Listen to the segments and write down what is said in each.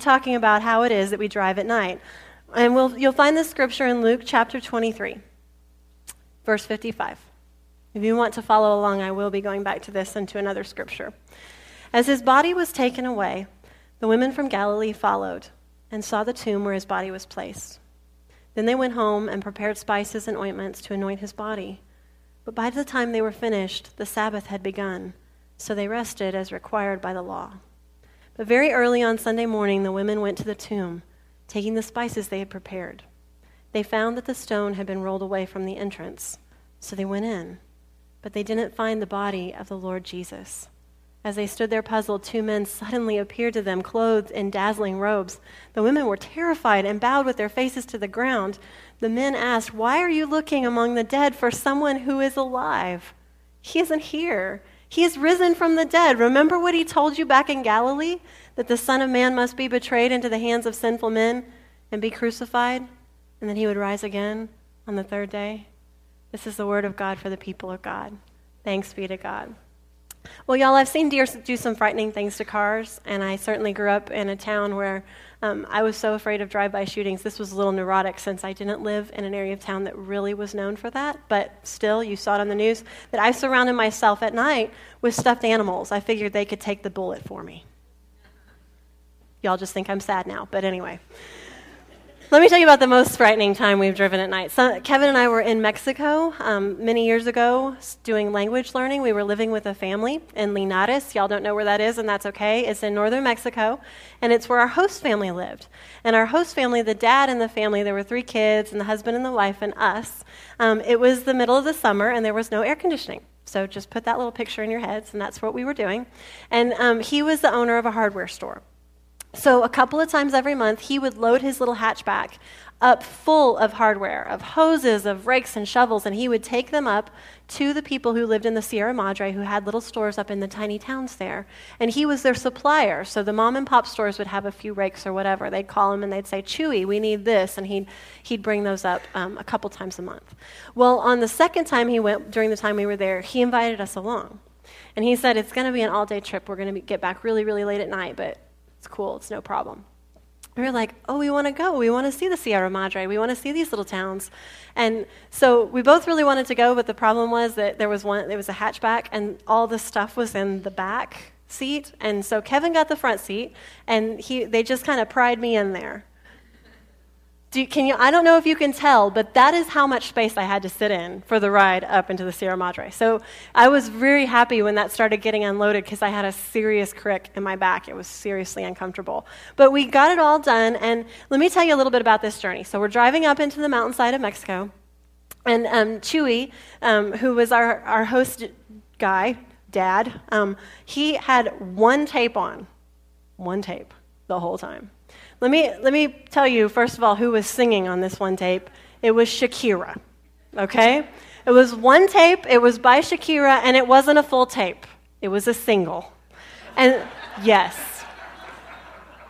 talking about how it is that we drive at night. And we'll, you'll find this scripture in Luke chapter 23, verse 55. If you want to follow along, I will be going back to this and to another scripture. As his body was taken away, the women from Galilee followed and saw the tomb where his body was placed. Then they went home and prepared spices and ointments to anoint his body. But by the time they were finished, the Sabbath had begun, so they rested as required by the law. But very early on Sunday morning, the women went to the tomb, taking the spices they had prepared. They found that the stone had been rolled away from the entrance, so they went in. But they didn't find the body of the Lord Jesus. As they stood there puzzled, two men suddenly appeared to them, clothed in dazzling robes. The women were terrified and bowed with their faces to the ground. The men asked, Why are you looking among the dead for someone who is alive? He isn't here. He is risen from the dead. Remember what he told you back in Galilee? That the Son of Man must be betrayed into the hands of sinful men and be crucified, and that he would rise again on the third day? This is the word of God for the people of God. Thanks be to God. Well, y'all, I've seen deer do some frightening things to cars, and I certainly grew up in a town where um, I was so afraid of drive by shootings. This was a little neurotic since I didn't live in an area of town that really was known for that, but still, you saw it on the news that I surrounded myself at night with stuffed animals. I figured they could take the bullet for me. Y'all just think I'm sad now, but anyway. Let me tell you about the most frightening time we've driven at night. So, Kevin and I were in Mexico um, many years ago doing language learning. We were living with a family in Linares. Y'all don't know where that is, and that's okay. It's in northern Mexico, and it's where our host family lived. And our host family, the dad and the family, there were three kids, and the husband and the wife, and us. Um, it was the middle of the summer, and there was no air conditioning. So just put that little picture in your heads, and that's what we were doing. And um, he was the owner of a hardware store. So, a couple of times every month, he would load his little hatchback up full of hardware, of hoses, of rakes and shovels, and he would take them up to the people who lived in the Sierra Madre who had little stores up in the tiny towns there. And he was their supplier. So the mom and pop stores would have a few rakes or whatever. They'd call him and they'd say, Chuy, we need this. And he'd, he'd bring those up um, a couple times a month. Well, on the second time he went, during the time we were there, he invited us along. And he said, It's going to be an all day trip. We're going to get back really, really late at night, but it's cool, it's no problem. We were like, oh, we want to go. We want to see the Sierra Madre. We want to see these little towns. And so we both really wanted to go, but the problem was that there was one, there was a hatchback, and all the stuff was in the back seat. And so Kevin got the front seat, and he, they just kind of pried me in there. Do, can you, I don't know if you can tell, but that is how much space I had to sit in for the ride up into the Sierra Madre. So I was very happy when that started getting unloaded because I had a serious crick in my back. It was seriously uncomfortable. But we got it all done, and let me tell you a little bit about this journey. So we're driving up into the mountainside of Mexico, and um, Chuy, um, who was our, our host guy, dad, um, he had one tape on, one tape the whole time. Let me, let me tell you, first of all, who was singing on this one tape. It was Shakira, okay? It was one tape, it was by Shakira, and it wasn't a full tape. It was a single. And yes.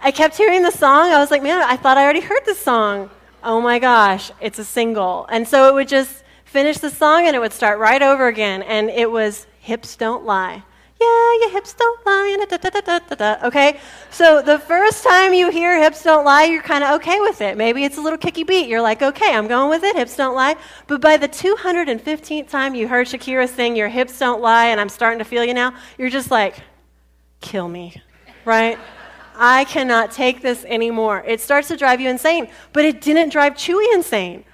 I kept hearing the song. I was like, man, I thought I already heard this song. Oh my gosh, it's a single. And so it would just finish the song and it would start right over again. And it was Hips Don't Lie yeah, your hips don't lie. Da, da, da, okay? So the first time you hear hips don't lie, you're kind of okay with it. Maybe it's a little kicky beat. You're like, okay, I'm going with it. Hips don't lie. But by the 215th time you heard Shakira sing, your hips don't lie, and I'm starting to feel you now, you're just like, kill me, right? I cannot take this anymore. It starts to drive you insane. But it didn't drive Chuy insane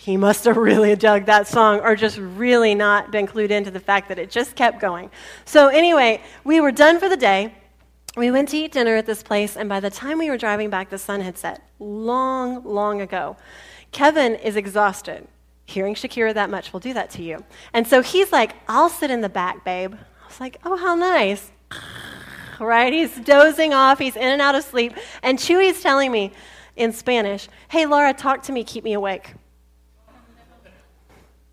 he must have really dug that song or just really not been clued into the fact that it just kept going. So, anyway, we were done for the day. We went to eat dinner at this place, and by the time we were driving back, the sun had set long, long ago. Kevin is exhausted. Hearing Shakira that much will do that to you. And so he's like, I'll sit in the back, babe. I was like, oh, how nice. Right? He's dozing off. He's in and out of sleep. And Chuy's telling me in Spanish, hey, Laura, talk to me, keep me awake.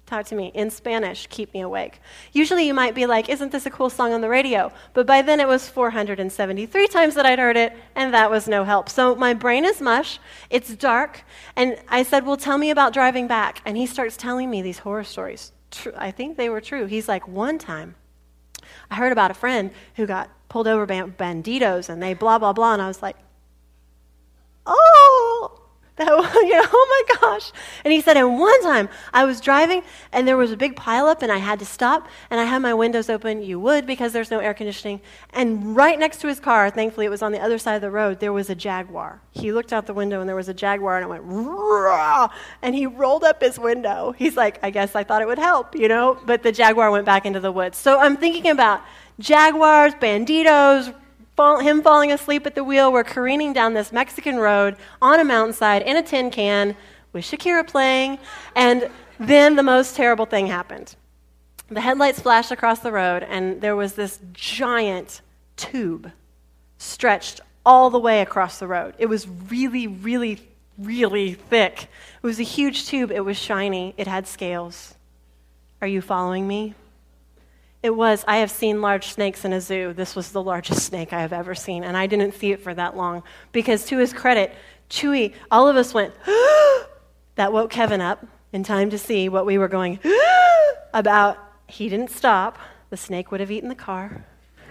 Talk to me in Spanish, keep me awake. Usually you might be like, Isn't this a cool song on the radio? But by then it was 473 times that I'd heard it, and that was no help. So my brain is mush, it's dark, and I said, Well, tell me about driving back. And he starts telling me these horror stories. True, I think they were true. He's like, One time, I heard about a friend who got pulled over by banditos, and they blah, blah, blah. And I was like, oh, That, you know, oh my gosh. And he said, and one time I was driving and there was a big pileup and I had to stop and I had my windows open. You would because there's no air conditioning. And right next to his car, thankfully it was on the other side of the road, there was a Jaguar. He looked out the window and there was a Jaguar and it went, Rah! and he rolled up his window. He's like, I guess I thought it would help, you know? But the Jaguar went back into the woods. So I'm thinking about Jaguars, banditos, fall, him falling asleep at the wheel. We're careening down this Mexican road on a mountainside in a tin can with Shakira playing. And then the most terrible thing happened. The headlights flashed across the road, and there was this giant tube stretched all the way across the road. It was really, really, really thick. It was a huge tube. It was shiny. It had scales. Are you following me? It was, I have seen large snakes in a zoo. This was the largest snake I have ever seen, and I didn't see it for that long. Because to his credit, Chuy, all of us went, that woke Kevin up in time to see what we were going about. He didn't stop. The snake would have eaten the car.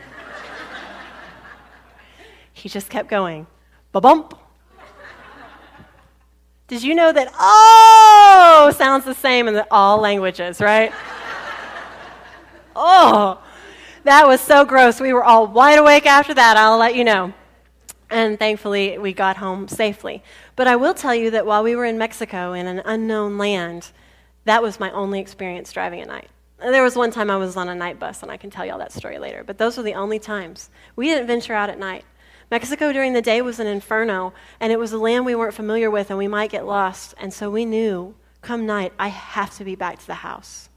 he just kept going. Ba bump. Did you know that oh sounds the same in all languages, right? Oh, that was so gross. We were all wide awake after that, I'll let you know. And thankfully, we got home safely. But I will tell you that while we were in Mexico in an unknown land, that was my only experience driving at night. There was one time I was on a night bus, and I can tell y'all that story later. But those were the only times. We didn't venture out at night. Mexico during the day was an inferno, and it was a land we weren't familiar with, and we might get lost. And so we knew, come night, I have to be back to the house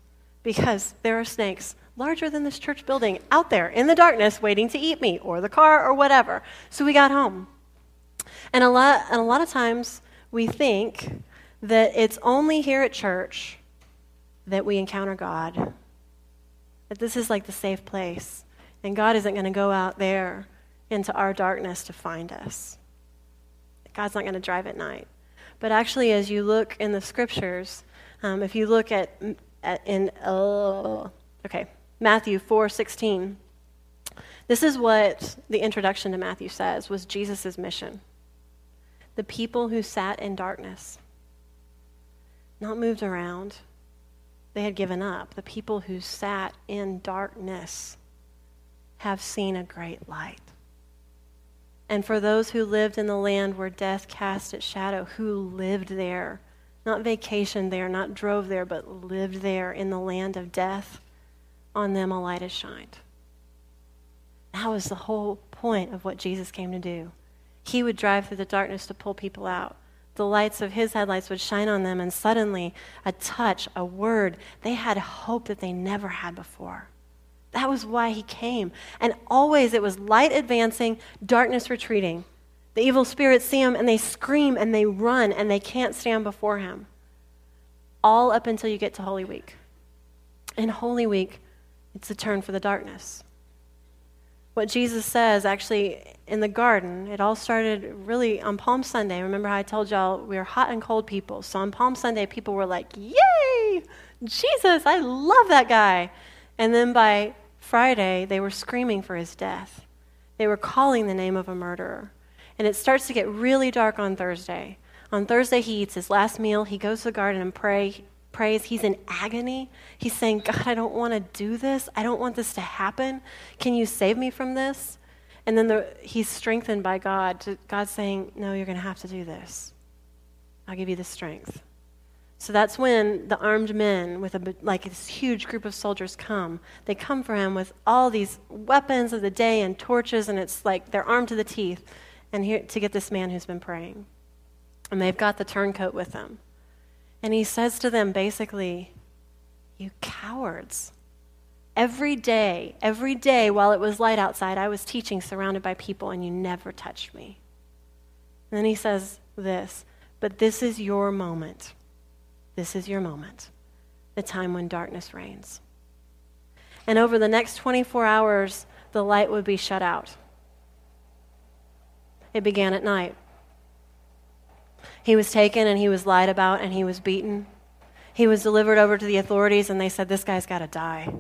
because there are snakes larger than this church building out there in the darkness waiting to eat me or the car or whatever. So we got home. And a lot, and a lot of times we think that it's only here at church that we encounter God. That this is like the safe place. And God isn't going to go out there into our darkness to find us. God's not going to drive at night. But actually, as you look in the scriptures, um, if you look at, at in, uh, okay, Matthew 4:16. This is what the introduction to Matthew says was Jesus' mission. The people who sat in darkness, not moved around, they had given up. The people who sat in darkness have seen a great light. And for those who lived in the land where death cast its shadow, who lived there, not vacationed there, not drove there, but lived there in the land of death, on them a light has shined. That was the whole point of what Jesus came to do. He would drive through the darkness to pull people out. The lights of his headlights would shine on them, and suddenly, a touch, a word, they had hope that they never had before. That was why he came. And always it was light advancing, darkness retreating. The evil spirits see him and they scream and they run and they can't stand before him. All up until you get to Holy Week. In Holy Week, it's a turn for the darkness. What Jesus says actually in the garden, it all started really on Palm Sunday. Remember how I told y'all we are hot and cold people. So on Palm Sunday, people were like, Yay! Jesus, I love that guy. And then by Friday, they were screaming for his death. They were calling the name of a murderer. And it starts to get really dark on Thursday. On Thursday, he eats his last meal. He goes to the garden and pray prays. He's in agony. He's saying, God, I don't want to do this. I don't want this to happen. Can you save me from this? And then the, he's strengthened by God. To, God saying, No, you're going to have to do this. I'll give you the strength. So that's when the armed men, with a, like this huge group of soldiers, come. They come for him with all these weapons of the day and torches, and it's like they're armed to the teeth, and here to get this man who's been praying. And they've got the turncoat with them. And he says to them basically, You cowards. Every day, every day while it was light outside, I was teaching surrounded by people, and you never touched me. And then he says this, But this is your moment. This is your moment, the time when darkness reigns. And over the next 24 hours, the light would be shut out. It began at night. He was taken and he was lied about and he was beaten. He was delivered over to the authorities and they said, This guy's got to die.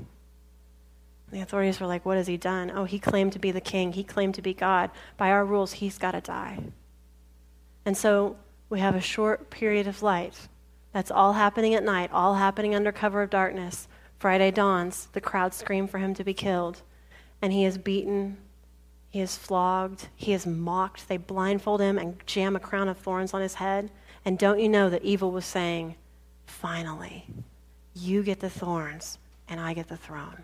The authorities were like, What has he done? Oh, he claimed to be the king. He claimed to be God. By our rules, he's got to die. And so we have a short period of light. That's all happening at night, all happening under cover of darkness. Friday dawns, the crowd scream for him to be killed, and he is beaten, he is flogged, he is mocked. They blindfold him and jam a crown of thorns on his head. And don't you know that evil was saying, Finally, you get the thorns, and I get the throne.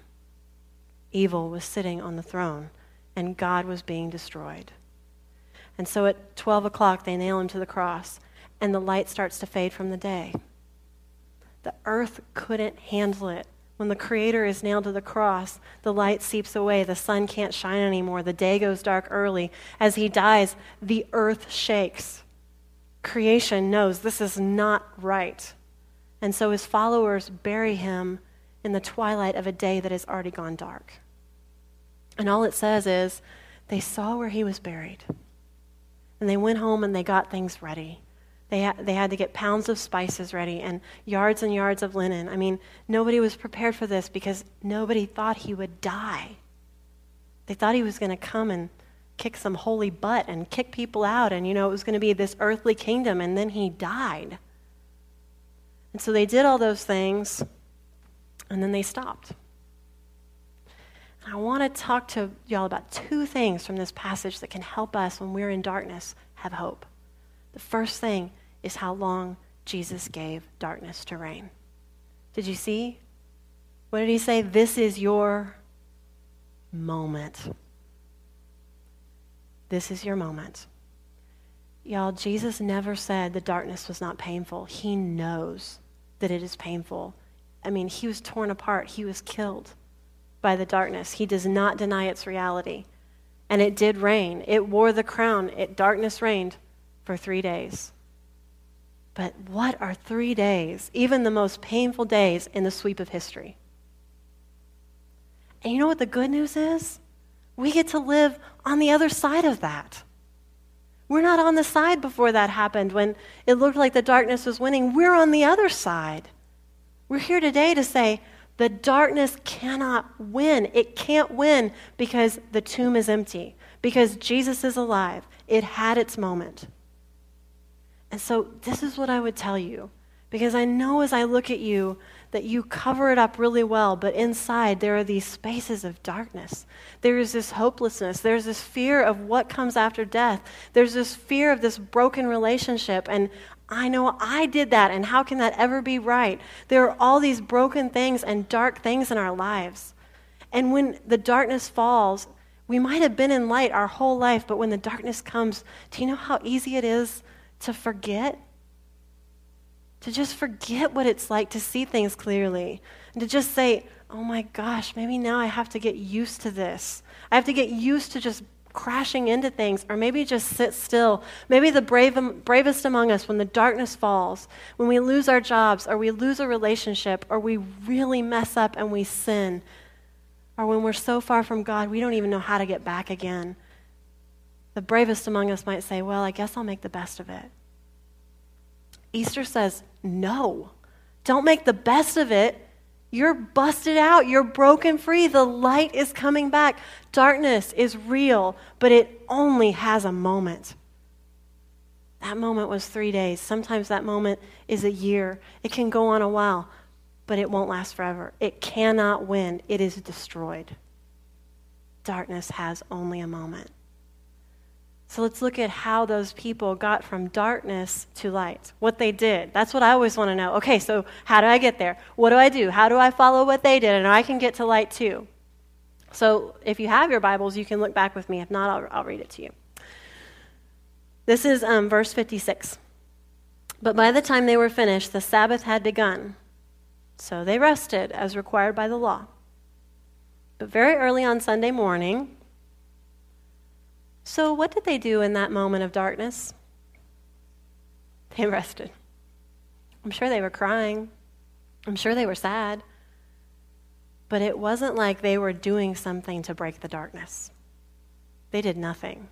Evil was sitting on the throne, and God was being destroyed. And so at 12 o'clock, they nail him to the cross, and the light starts to fade from the day. The earth couldn't handle it. When the Creator is nailed to the cross, the light seeps away. The sun can't shine anymore. The day goes dark early. As he dies, the earth shakes. Creation knows this is not right. And so his followers bury him in the twilight of a day that has already gone dark. And all it says is they saw where he was buried. And they went home and they got things ready. They, ha- they had to get pounds of spices ready and yards and yards of linen. I mean, nobody was prepared for this because nobody thought he would die. They thought he was going to come and kick some holy butt and kick people out, and, you know, it was going to be this earthly kingdom, and then he died. And so they did all those things, and then they stopped. I want to talk to y'all about two things from this passage that can help us when we're in darkness have hope. The first thing is how long Jesus gave darkness to reign. Did you see? What did he say? This is your moment. This is your moment. Y'all, Jesus never said the darkness was not painful. He knows that it is painful. I mean, he was torn apart, he was killed by the darkness. He does not deny its reality. And it did reign. It wore the crown. It darkness reigned for 3 days. But what are 3 days, even the most painful days in the sweep of history? And you know what the good news is? We get to live on the other side of that. We're not on the side before that happened when it looked like the darkness was winning. We're on the other side. We're here today to say, the darkness cannot win. It can't win because the tomb is empty, because Jesus is alive. It had its moment. And so, this is what I would tell you, because I know as I look at you that you cover it up really well, but inside there are these spaces of darkness. There is this hopelessness. There's this fear of what comes after death. There's this fear of this broken relationship. And I know I did that, and how can that ever be right? There are all these broken things and dark things in our lives. And when the darkness falls, we might have been in light our whole life, but when the darkness comes, do you know how easy it is to forget? To just forget what it's like to see things clearly. And to just say, oh my gosh, maybe now I have to get used to this. I have to get used to just crashing into things, or maybe just sit still. Maybe the brave, bravest among us, when the darkness falls, when we lose our jobs, or we lose a relationship, or we really mess up and we sin, or when we're so far from God we don't even know how to get back again. The bravest among us might say, Well, I guess I'll make the best of it. Easter says, No, don't make the best of it. You're busted out. You're broken free. The light is coming back. Darkness is real, but it only has a moment. That moment was three days. Sometimes that moment is a year. It can go on a while, but it won't last forever. It cannot win, it is destroyed. Darkness has only a moment. So let's look at how those people got from darkness to light, what they did. That's what I always want to know. Okay, so how do I get there? What do I do? How do I follow what they did? And I can get to light too. So if you have your Bibles, you can look back with me. If not, I'll, I'll read it to you. This is um, verse 56. But by the time they were finished, the Sabbath had begun. So they rested as required by the law. But very early on Sunday morning, so, what did they do in that moment of darkness? They rested. I'm sure they were crying. I'm sure they were sad. But it wasn't like they were doing something to break the darkness. They did nothing.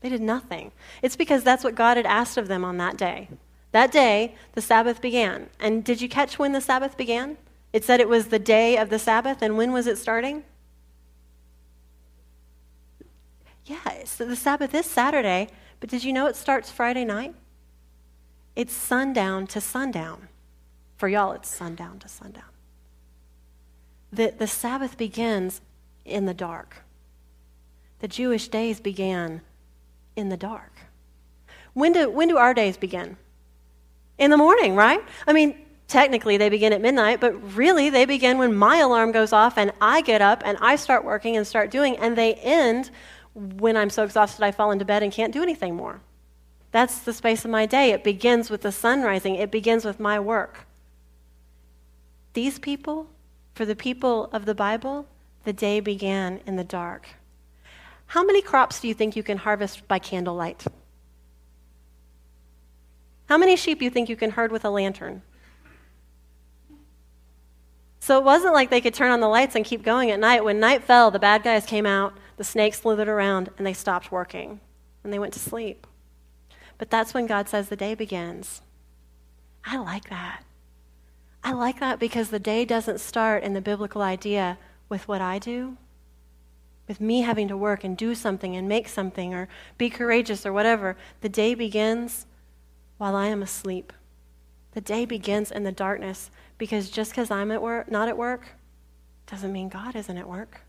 They did nothing. It's because that's what God had asked of them on that day. That day, the Sabbath began. And did you catch when the Sabbath began? It said it was the day of the Sabbath, and when was it starting? Yeah, so the Sabbath is Saturday, but did you know it starts Friday night? It's sundown to sundown. For y'all, it's sundown to sundown. The, the Sabbath begins in the dark. The Jewish days began in the dark. When do, when do our days begin? In the morning, right? I mean, technically they begin at midnight, but really they begin when my alarm goes off and I get up and I start working and start doing, and they end when I'm so exhausted I fall into bed and can't do anything more. That's the space of my day. It begins with the sun rising, it begins with my work. These people, for the people of the Bible, the day began in the dark. How many crops do you think you can harvest by candlelight? How many sheep do you think you can herd with a lantern? So it wasn't like they could turn on the lights and keep going at night. When night fell, the bad guys came out, the snakes slithered around, and they stopped working. And they went to sleep. But that's when God says the day begins. I like that. I like that because the day doesn't start in the biblical idea with what I do, with me having to work and do something and make something or be courageous or whatever. The day begins while I am asleep. The day begins in the darkness because just because I'm at work, not at work, doesn't mean God isn't at work.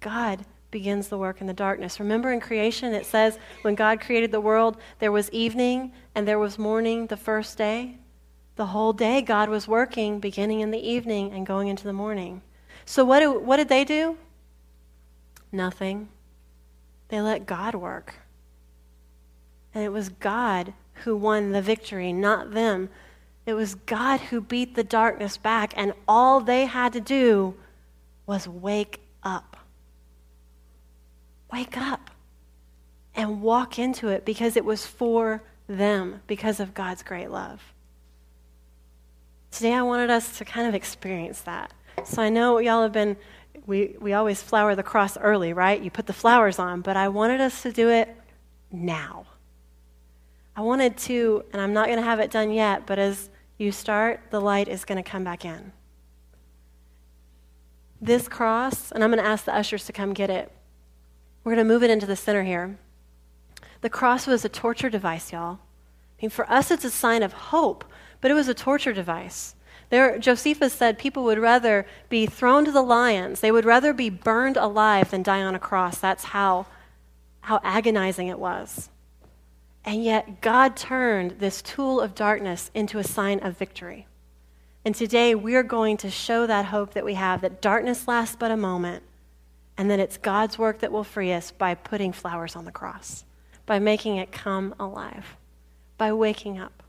God begins the work in the darkness. Remember in creation, it says when God created the world, there was evening and there was morning the first day. The whole day, God was working, beginning in the evening and going into the morning. So, what, do, what did they do? Nothing. They let God work. And it was God who won the victory, not them. It was God who beat the darkness back, and all they had to do was wake. Wake up and walk into it because it was for them, because of God's great love. Today, I wanted us to kind of experience that. So I know y'all have been, we, we always flower the cross early, right? You put the flowers on, but I wanted us to do it now. I wanted to, and I'm not going to have it done yet, but as you start, the light is going to come back in. This cross, and I'm going to ask the ushers to come get it. We're going to move it into the center here. The cross was a torture device, y'all. I mean, for us, it's a sign of hope, but it was a torture device. There, Josephus said people would rather be thrown to the lions, they would rather be burned alive than die on a cross. That's how, how agonizing it was. And yet, God turned this tool of darkness into a sign of victory. And today, we're going to show that hope that we have that darkness lasts but a moment, and that it's God's work that will free us by putting flowers on the cross, by making it come alive, by waking up.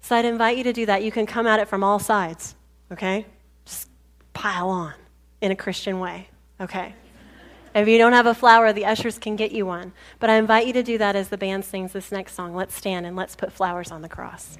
So I'd invite you to do that. You can come at it from all sides, okay? Just pile on in a Christian way, okay? If you don't have a flower, the ushers can get you one. But I invite you to do that as the band sings this next song. Let's stand and let's put flowers on the cross.